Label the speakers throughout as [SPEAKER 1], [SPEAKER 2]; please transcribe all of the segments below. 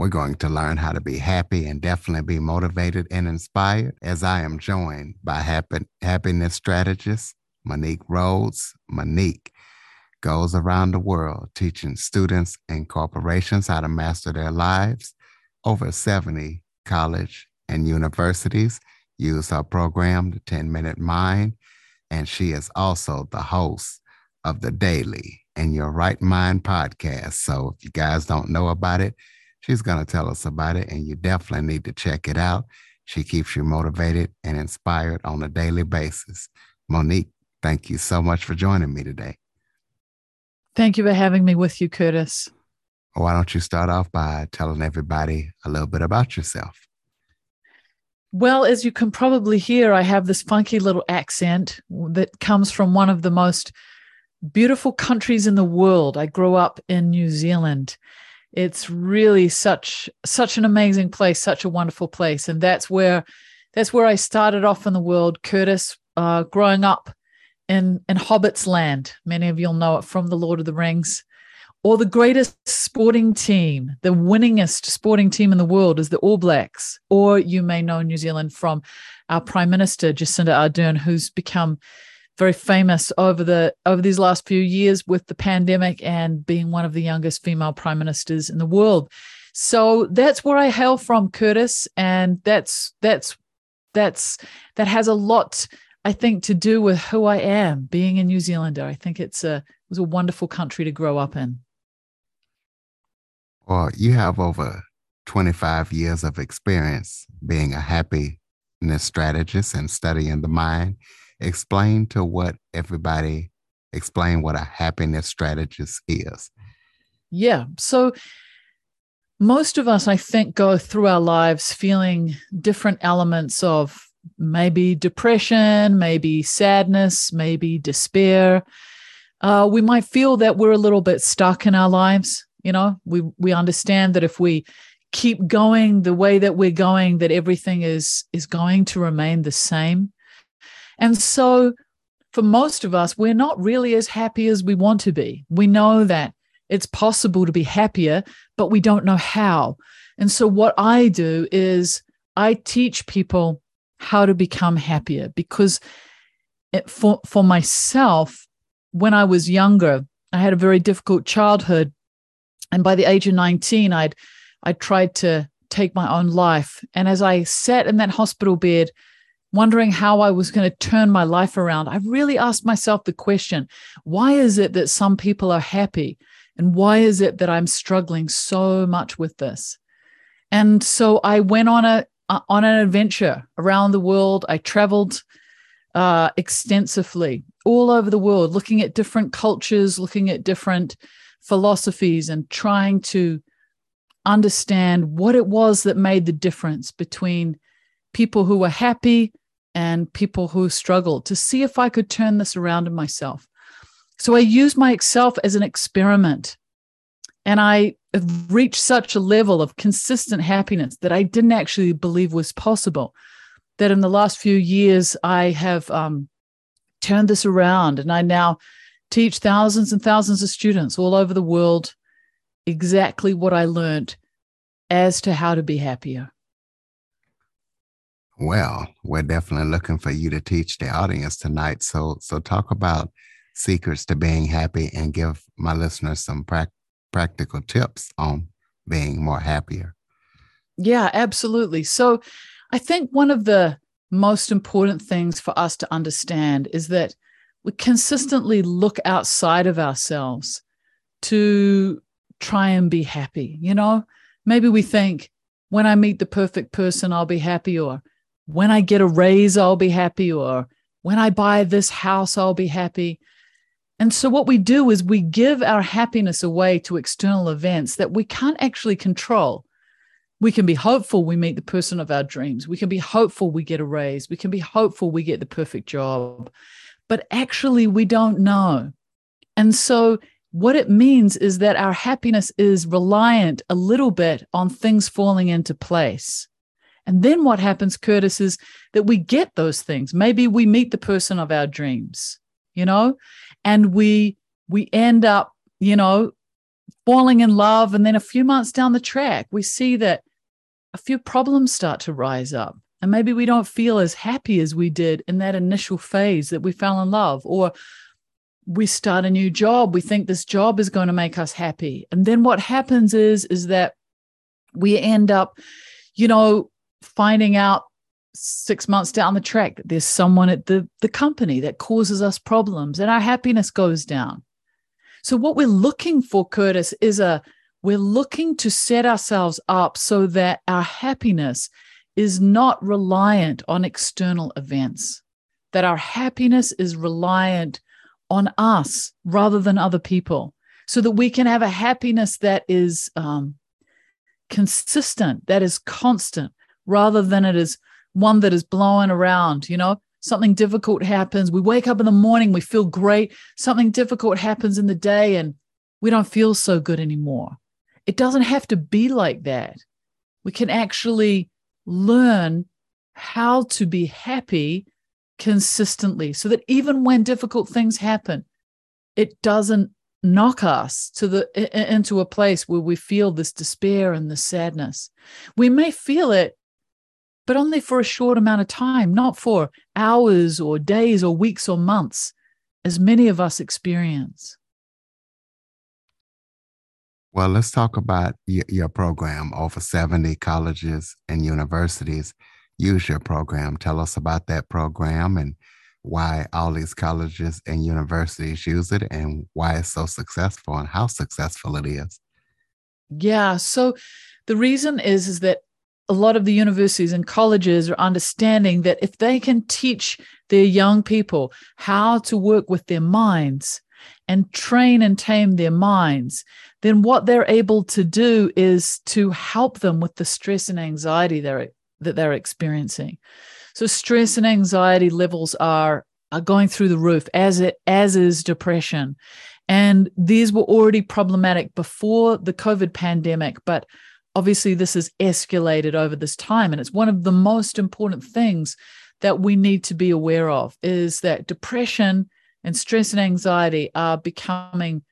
[SPEAKER 1] we're going to learn how to be happy and definitely be motivated and inspired as I am joined by happiness strategist Monique Rhodes. Monique goes around the world teaching students and corporations how to master their lives. Over 70 college and universities use her program, The 10 Minute Mind, and she is also the host of the Daily In Your Right Mind podcast. So if you guys don't know about it, She's going to tell us about it, and you definitely need to check it out. She keeps you motivated and inspired on a daily basis. Monique, thank you so much for joining me today.
[SPEAKER 2] Thank you for having me with you, Curtis.
[SPEAKER 1] Why don't you start off by telling everybody a little bit about yourself?
[SPEAKER 2] Well, as you can probably hear, I have this funky little accent that comes from one of the most beautiful countries in the world. I grew up in New Zealand it's really such such an amazing place such a wonderful place. And that's where that's where i started off in the world curtis uh, growing up in in hobbit's land. Many of you'll know it from the lord of the rings. Or the greatest sporting team the winningest sporting team in the world is the all blacks. Or you may know new zealand from our prime minister jacinda ardern who's become very famous over the over these last few years with the pandemic and being one of the youngest female prime ministers in the world. So that's where I hail from, Curtis, and that's that's that's that has a lot, I think, to do with who I am, being a New Zealander. I think it's a it was a wonderful country to grow up in.
[SPEAKER 1] Well, you have over 25 years of experience being a happiness strategist and studying the mind explain to what everybody explain what a happiness strategist is.
[SPEAKER 2] Yeah so most of us i think go through our lives feeling different elements of maybe depression maybe sadness maybe despair. Uh, we might feel that we're a little bit stuck in our lives you know? We we understand that if we keep going the way that we're going that everything is is going to remain the same and so, for most of us, we're not really as happy as we want to be. We know that it's possible to be happier, but we don't know how. And so, what I do is I teach people how to become happier because it, for, for myself, when I was younger, I had a very difficult childhood. And by the age of 19, I'd, I tried to take my own life. And as I sat in that hospital bed, wondering how I was going to turn my life around, I really asked myself the question why is it that some people are happy? And why is it that I'm struggling so much with this? And so I went on a uh, on an adventure around the world. I traveled uh, extensively all over the world, looking at different cultures, looking at different philosophies, and trying to understand what it was that made the difference between people who were happy and people who struggled to see if I could turn this around in myself. So I used myself as an experiment. And I reached such a level of consistent happiness that I didn't actually believe was possible. That in the last few years, I have um, turned this around and I now teach thousands and thousands of students all over the world exactly what I learned as to how to be happier.
[SPEAKER 1] Well, we're definitely looking for you to teach the audience tonight. So, so talk about secrets to being happy and give my listeners some pra- practical tips on being more happier.
[SPEAKER 2] Yeah, absolutely. So, I think one of the most important things for us to understand is that we consistently look outside of ourselves to try and be happy. You know, maybe we think when I meet the perfect person, I'll be happy, or when I get a raise, I'll be happy, or when I buy this house, I'll be happy. And so, what we do is we give our happiness away to external events that we can't actually control. We can be hopeful we meet the person of our dreams. We can be hopeful we get a raise. We can be hopeful we get the perfect job. But actually, we don't know. And so, what it means is that our happiness is reliant a little bit on things falling into place. And then what happens, Curtis, is that we get those things. Maybe we meet the person of our dreams, you know, and we we end up, you know, falling in love. And then a few months down the track, we see that a few problems start to rise up. And maybe we don't feel as happy as we did in that initial phase that we fell in love. Or we start a new job. We think this job is going to make us happy. And then what happens is, is that we end up, you know, finding out six months down the track that there's someone at the, the company that causes us problems and our happiness goes down. So, what we're looking for, Curtis, is a we're looking to set ourselves up so that our happiness is not reliant on external events, that our happiness is reliant on us rather than other people, so that we can have a happiness that is um, consistent, that is constant, rather than it is one that is blowing around, you know? Something difficult happens. We wake up in the morning, we feel great. Something difficult happens in the day, and we don't feel so good anymore. It doesn't have to be like that. We can actually learn how to be happy consistently so that even when difficult things happen, it doesn't knock us to the into a place where we feel this despair and this sadness. We may feel it but only for a short amount of time, not for hours or days or weeks or months, as many of us experience.
[SPEAKER 1] Well, let's talk about your program. Over 70 colleges and universities use your program. Tell us about that program and why all these colleges and universities use it and why it's so successful and how successful it is.
[SPEAKER 2] Yeah. So the reason is, is that a lot of the universities and colleges are understanding that if they can teach their young people how to work with their minds and train and tame their minds, then what they're able to do is to help them with the stress and anxiety they're, that they're experiencing. So stress and anxiety levels are are going through the roof as it as is depression. And these were already problematic before the COVID pandemic, but obviously this has escalated over this time and it's one of the most important things that we need to be aware of is that depression and stress and anxiety are becoming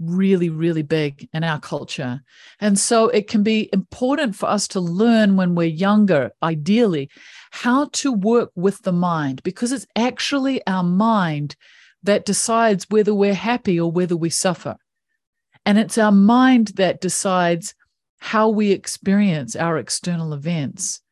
[SPEAKER 2] really really big in our culture. And so it can be important for us to learn when we're younger ideally how to work with the mind because it's actually our mind that decides whether we're happy or whether we suffer. And it's our mind that decides how we experience our external events.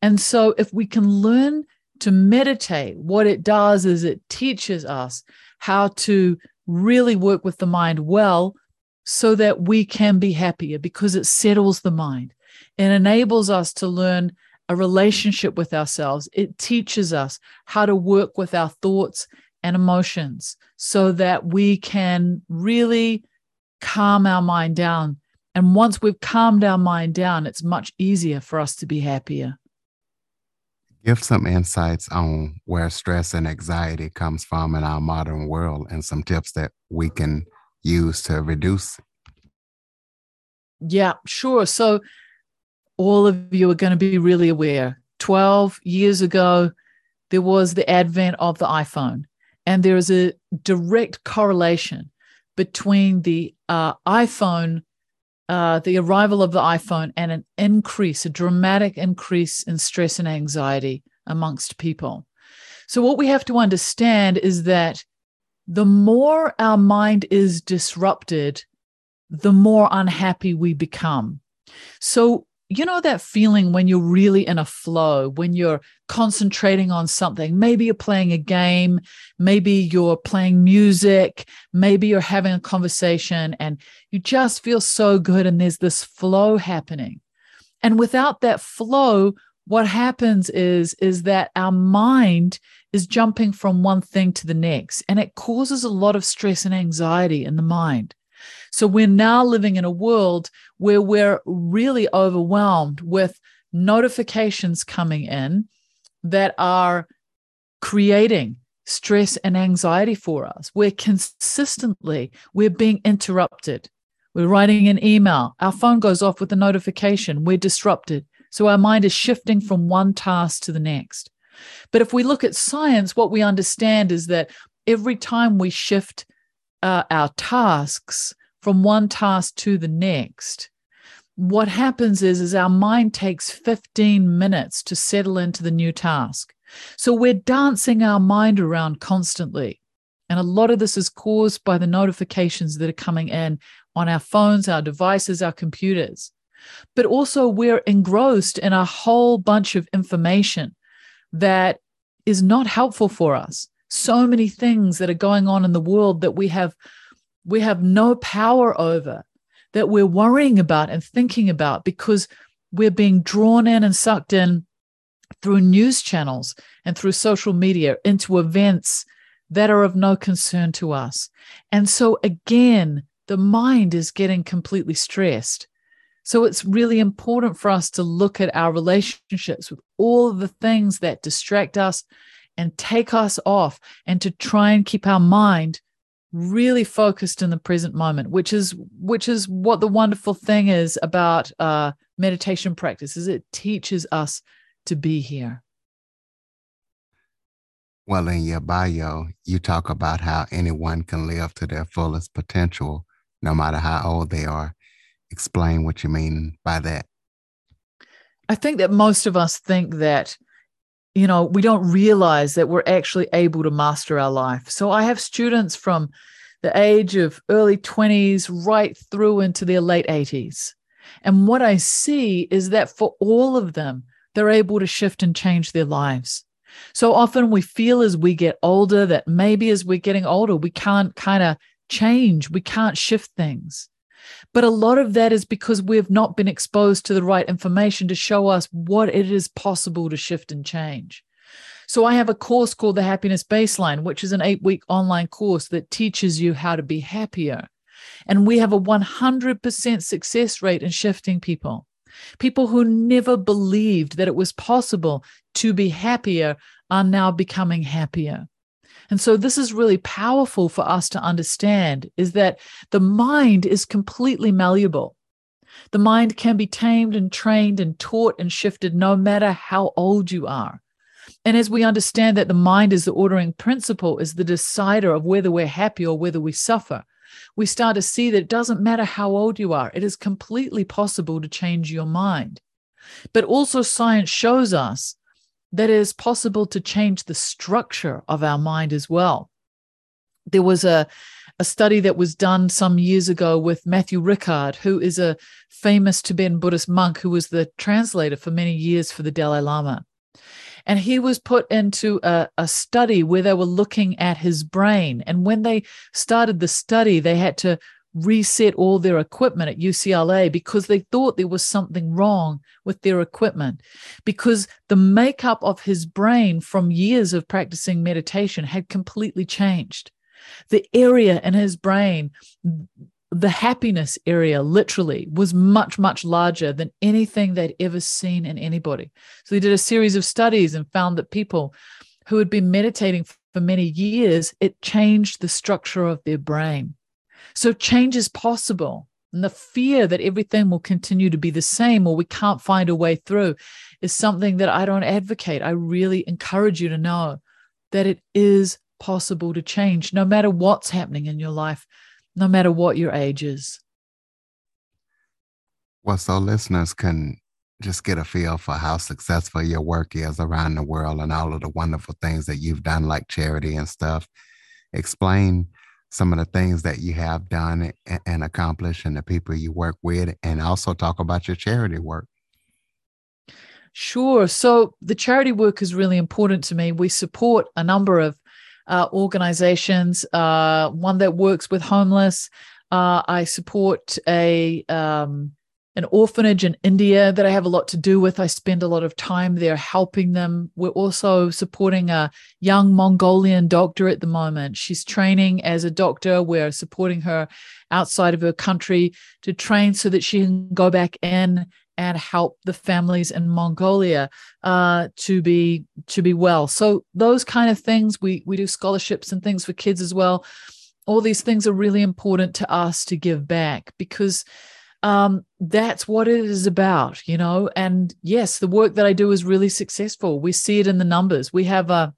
[SPEAKER 2] And so, if we can learn to meditate, what it does is it teaches us how to really work with the mind well so that we can be happier because it settles the mind. It enables us to learn a relationship with ourselves. It teaches us how to work with our thoughts and emotions so that we can really calm our mind down and once we've calmed our mind down, it's much easier for us to be happier.
[SPEAKER 1] Give some insights on where stress and anxiety comes from in our modern world and some tips that we can use to reduce.
[SPEAKER 2] Yeah, sure. So, all of you are going to be really aware. 12 years ago, there was the advent of the iPhone, and there is a direct correlation between the uh, iPhone uh, the arrival of the iPhone and an increase, a dramatic increase in stress and anxiety amongst people. So, what we have to understand is that the more our mind is disrupted, the more unhappy we become. So, you know that feeling when you're really in a flow, when you're concentrating on something. Maybe you're playing a game, maybe you're playing music, maybe you're having a conversation and you just feel so good and there's this flow happening. And without that flow, what happens is is that our mind is jumping from one thing to the next and it causes a lot of stress and anxiety in the mind. So we're now living in a world where we're really overwhelmed with notifications coming in that are creating stress and anxiety for us. We're consistently we're being interrupted. We're writing an email, our phone goes off with a notification, we're disrupted. So our mind is shifting from one task to the next. But if we look at science, what we understand is that every time we shift uh, our tasks from one task to the next, what happens is, is our mind takes 15 minutes to settle into the new task. So we're dancing our mind around constantly. And a lot of this is caused by the notifications that are coming in on our phones, our devices, our computers. But also, we're engrossed in a whole bunch of information that is not helpful for us. So many things that are going on in the world that we have we have no power over that we're worrying about and thinking about because we're being drawn in and sucked in through news channels and through social media into events that are of no concern to us. And so, again, the mind is getting completely stressed. So, it's really important for us to look at our relationships with all the things that distract us and take us off and to try and keep our mind really focused in the present moment which is which is what the wonderful thing is about uh meditation practice is it teaches us to be here?
[SPEAKER 1] Well, in your bio, you talk about how anyone can live to their fullest potential, no matter how old they are. Explain what you mean by that.
[SPEAKER 2] I think that most of us think that, you know, we don't realize that we're actually able to master our life. So I have students from the age of early 20s right through into their late 80s. And what I see is that for all of them, they're able to shift and change their lives. So often we feel as we get older that maybe as we're getting older, we can't kind of change, we can't shift things. But a lot of that is because we've not been exposed to the right information to show us what it is possible to shift and change. So I have a course called the Happiness Baseline, which is an eight week online course that teaches you how to be happier. And we have a 100% success rate in shifting people. People who never believed that it was possible to be happier are now becoming happier. And so this is really powerful for us to understand is that the mind is completely malleable. The mind can be tamed and trained and taught and shifted no matter how old you are. And as we understand that the mind is the ordering principle, is the decider of whether we're happy or whether we suffer, we start to see that it doesn't matter how old you are, it is completely possible to change your mind. But also, science shows us that it is possible to change the structure of our mind as well. There was a, a study that was done some years ago with Matthieu Ricard, who is a famous Tibetan Buddhist monk who was the translator for many years for the Dalai Lama. And he was put into a, a study where they were looking at his brain. And when they started the study, they had to reset all their equipment at UCLA because they thought there was something wrong with their equipment. Because the makeup of his brain from years of practicing meditation had completely changed. The area in his brain the happiness area literally was much much larger than anything they'd ever seen in anybody. So they did a series of studies and found that people who had been meditating for many years it changed the structure of their brain so change is possible and the fear that everything will continue to be the same or we can't find a way through is something that I don't advocate. I really encourage you to know that it is possible to change no matter what's happening in your life no matter what your age is.
[SPEAKER 1] Well, so listeners can just get a feel for how successful your work is around the world and all of the wonderful things that you've done, like charity and stuff. Explain some of the things that you have done and accomplished and the people you work with, and also talk about your charity work.
[SPEAKER 2] Sure. So the charity work is really important to me. We support a number of uh, organizations, uh, one that works with homeless. Uh, I support a um, an orphanage in India that I have a lot to do with. I spend a lot of time there helping them. We're also supporting a young Mongolian doctor at the moment. She's training as a doctor. We're supporting her outside of her country to train so that she can go back in and help the families in Mongolia uh, to be to be well. So those kind of things we we do scholarships and things for kids as well. All these things are really important to us to give back because um, that's what it is about, you know. And yes, the work that I do is really successful. We see it in the numbers. We have a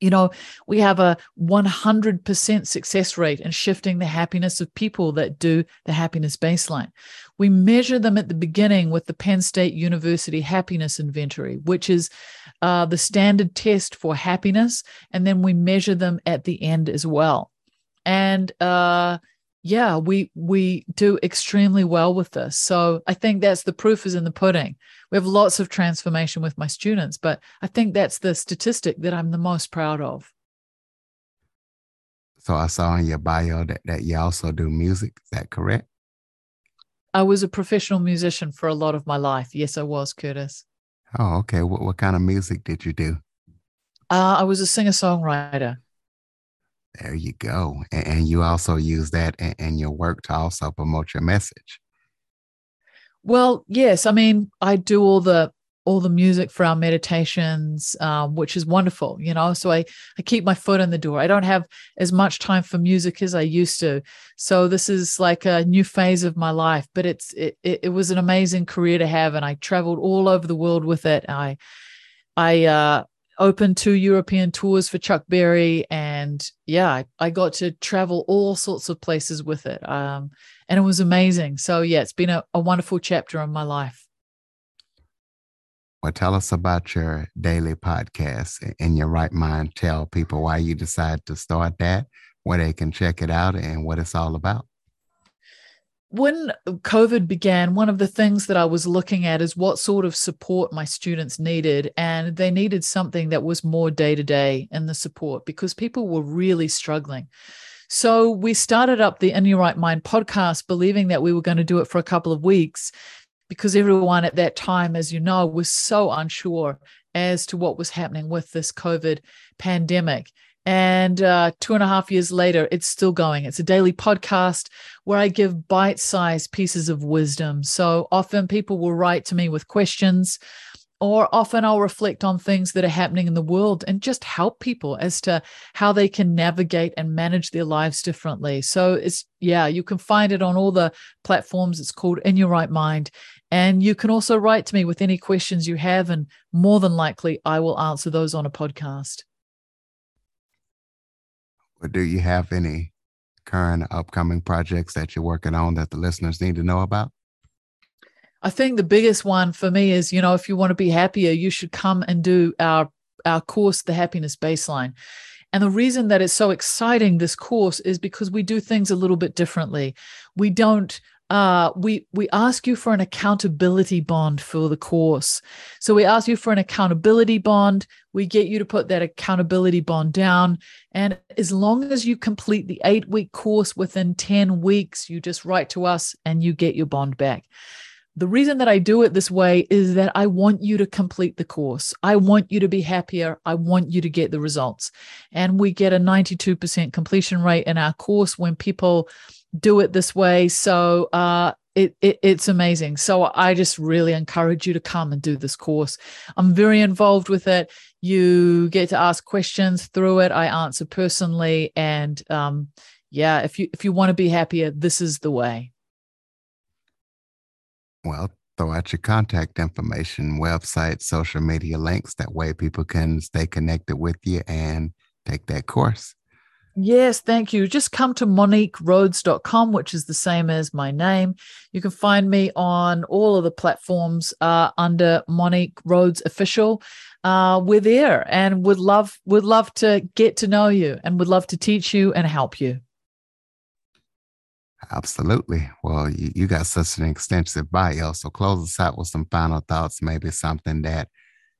[SPEAKER 2] you know, we have a 100% success rate in shifting the happiness of people that do the happiness baseline. We measure them at the beginning with the Penn State University Happiness Inventory, which is uh, the standard test for happiness. And then we measure them at the end as well. And uh, yeah, we we do extremely well with this. So I think that's the proof is in the pudding. We have lots of transformation with my students, but I think that's the statistic that I'm the most proud of.
[SPEAKER 1] So I saw in your bio that, that you also do music. Is that correct?
[SPEAKER 2] I was a professional musician for a lot of my life. Yes, I was, Curtis.
[SPEAKER 1] Oh, okay. What, what kind of music did you do?
[SPEAKER 2] Uh, I was a singer songwriter.
[SPEAKER 1] There you go. And, and you also use that in, in your work to also promote your message.
[SPEAKER 2] Well, yes. I mean, I do all the all the music for our meditations, um, which is wonderful, you know. So I I keep my foot in the door. I don't have as much time for music as I used to. So this is like a new phase of my life. But it's it it, it was an amazing career to have, and I traveled all over the world with it. I I uh, opened two European tours for Chuck Berry, and yeah, I, I, got to travel all sorts of places with it, um, and it was amazing. So yeah, it's been a, a wonderful chapter in my life.
[SPEAKER 1] Well, tell us about your daily podcast in your right mind. Tell people why you decided to start that, where they can check it out, and what it's all about
[SPEAKER 2] when COVID began, one of the things that I was looking at is what sort of support my students needed. And they needed something that was more day to day in the support because people were really struggling. So we started up the In Your Right Mind podcast, believing that we were going to do it for a couple of weeks because everyone at that time, as you know, was so unsure as to what was happening with this COVID pandemic. And uh, two and a half years later, it's still going. It's a daily podcast where I give bite sized pieces of wisdom. So often people will write to me with questions, or often I'll reflect on things that are happening in the world and just help people as to how they can navigate and manage their lives differently. So it's, yeah, you can find it on all the platforms. It's called In Your Right Mind. And you can also write to me with any questions you have. And more than likely, I will answer those on a podcast.
[SPEAKER 1] Or do you have any current upcoming projects that you're working on that the listeners need to know about?
[SPEAKER 2] I think the biggest one for me is, you know, if you want to be happier, you should come and do our our course, the happiness baseline. And the reason that it's so exciting, this course, is because we do things a little bit differently. We don't uh, we we ask you for an accountability bond for the course. So we ask you for an accountability bond. We get you to put that accountability bond down, and as long as you complete the eight week course within ten weeks, you just write to us and you get your bond back. The reason that I do it this way is that I want you to complete the course. I want you to be happier. I want you to get the results. And we get a 92% completion rate in our course when people do it this way. So uh, it, it, it's amazing. So I just really encourage you to come and do this course. I'm very involved with it. You get to ask questions through it. I answer personally, and um, yeah, if you if you want to be happier, this is the way.
[SPEAKER 1] Well, throw out your contact information, website, social media links. That way, people can stay connected with you and take that course.
[SPEAKER 2] Yes, thank you. Just come to moniquerhodes.com, which is the same as my name. You can find me on all of the platforms uh, under Monique Rhodes Official. Uh, we're there and would love would love to get to know you and would love to teach you and help you.
[SPEAKER 1] Absolutely. Well, you, you got such an extensive bio. So close us out with some final thoughts, maybe something that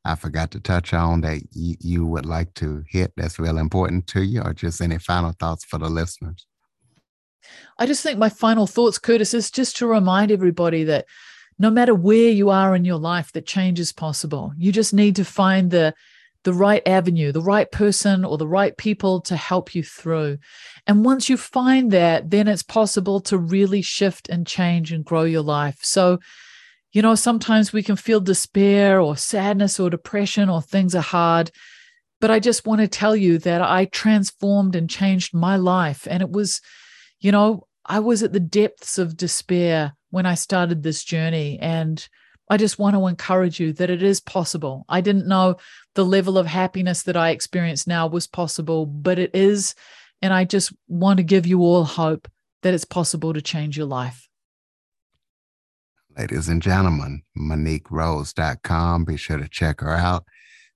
[SPEAKER 1] I forgot to touch on that you, you would like to hit that's real important to you, or just any final thoughts for the listeners?
[SPEAKER 2] I just think my final thoughts, Curtis, is just to remind everybody that no matter where you are in your life, that change is possible. You just need to find the the right avenue, the right person or the right people to help you through. And once you find that, then it's possible to really shift and change and grow your life. So, you know, sometimes we can feel despair or sadness or depression or things are hard. But I just want to tell you that I transformed and changed my life. And it was, you know, I was at the depths of despair when I started this journey. And I just want to encourage you that it is possible. I didn't know the level of happiness that I experience now was possible, but it is. And I just want to give you all hope that it's possible to change your life.
[SPEAKER 1] Ladies and gentlemen, MoniqueRhodes.com. Be sure to check her out.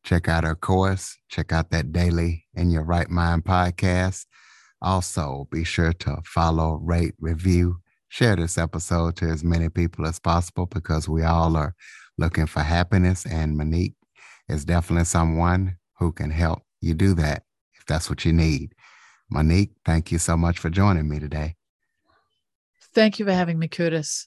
[SPEAKER 1] Check out her course. Check out that daily In Your Right Mind podcast. Also, be sure to follow, rate, review, share this episode to as many people as possible because we all are looking for happiness. And Monique is definitely someone who can help you do that if that's what you need. Monique, thank you so much for joining me today.
[SPEAKER 2] Thank you for having me, Curtis.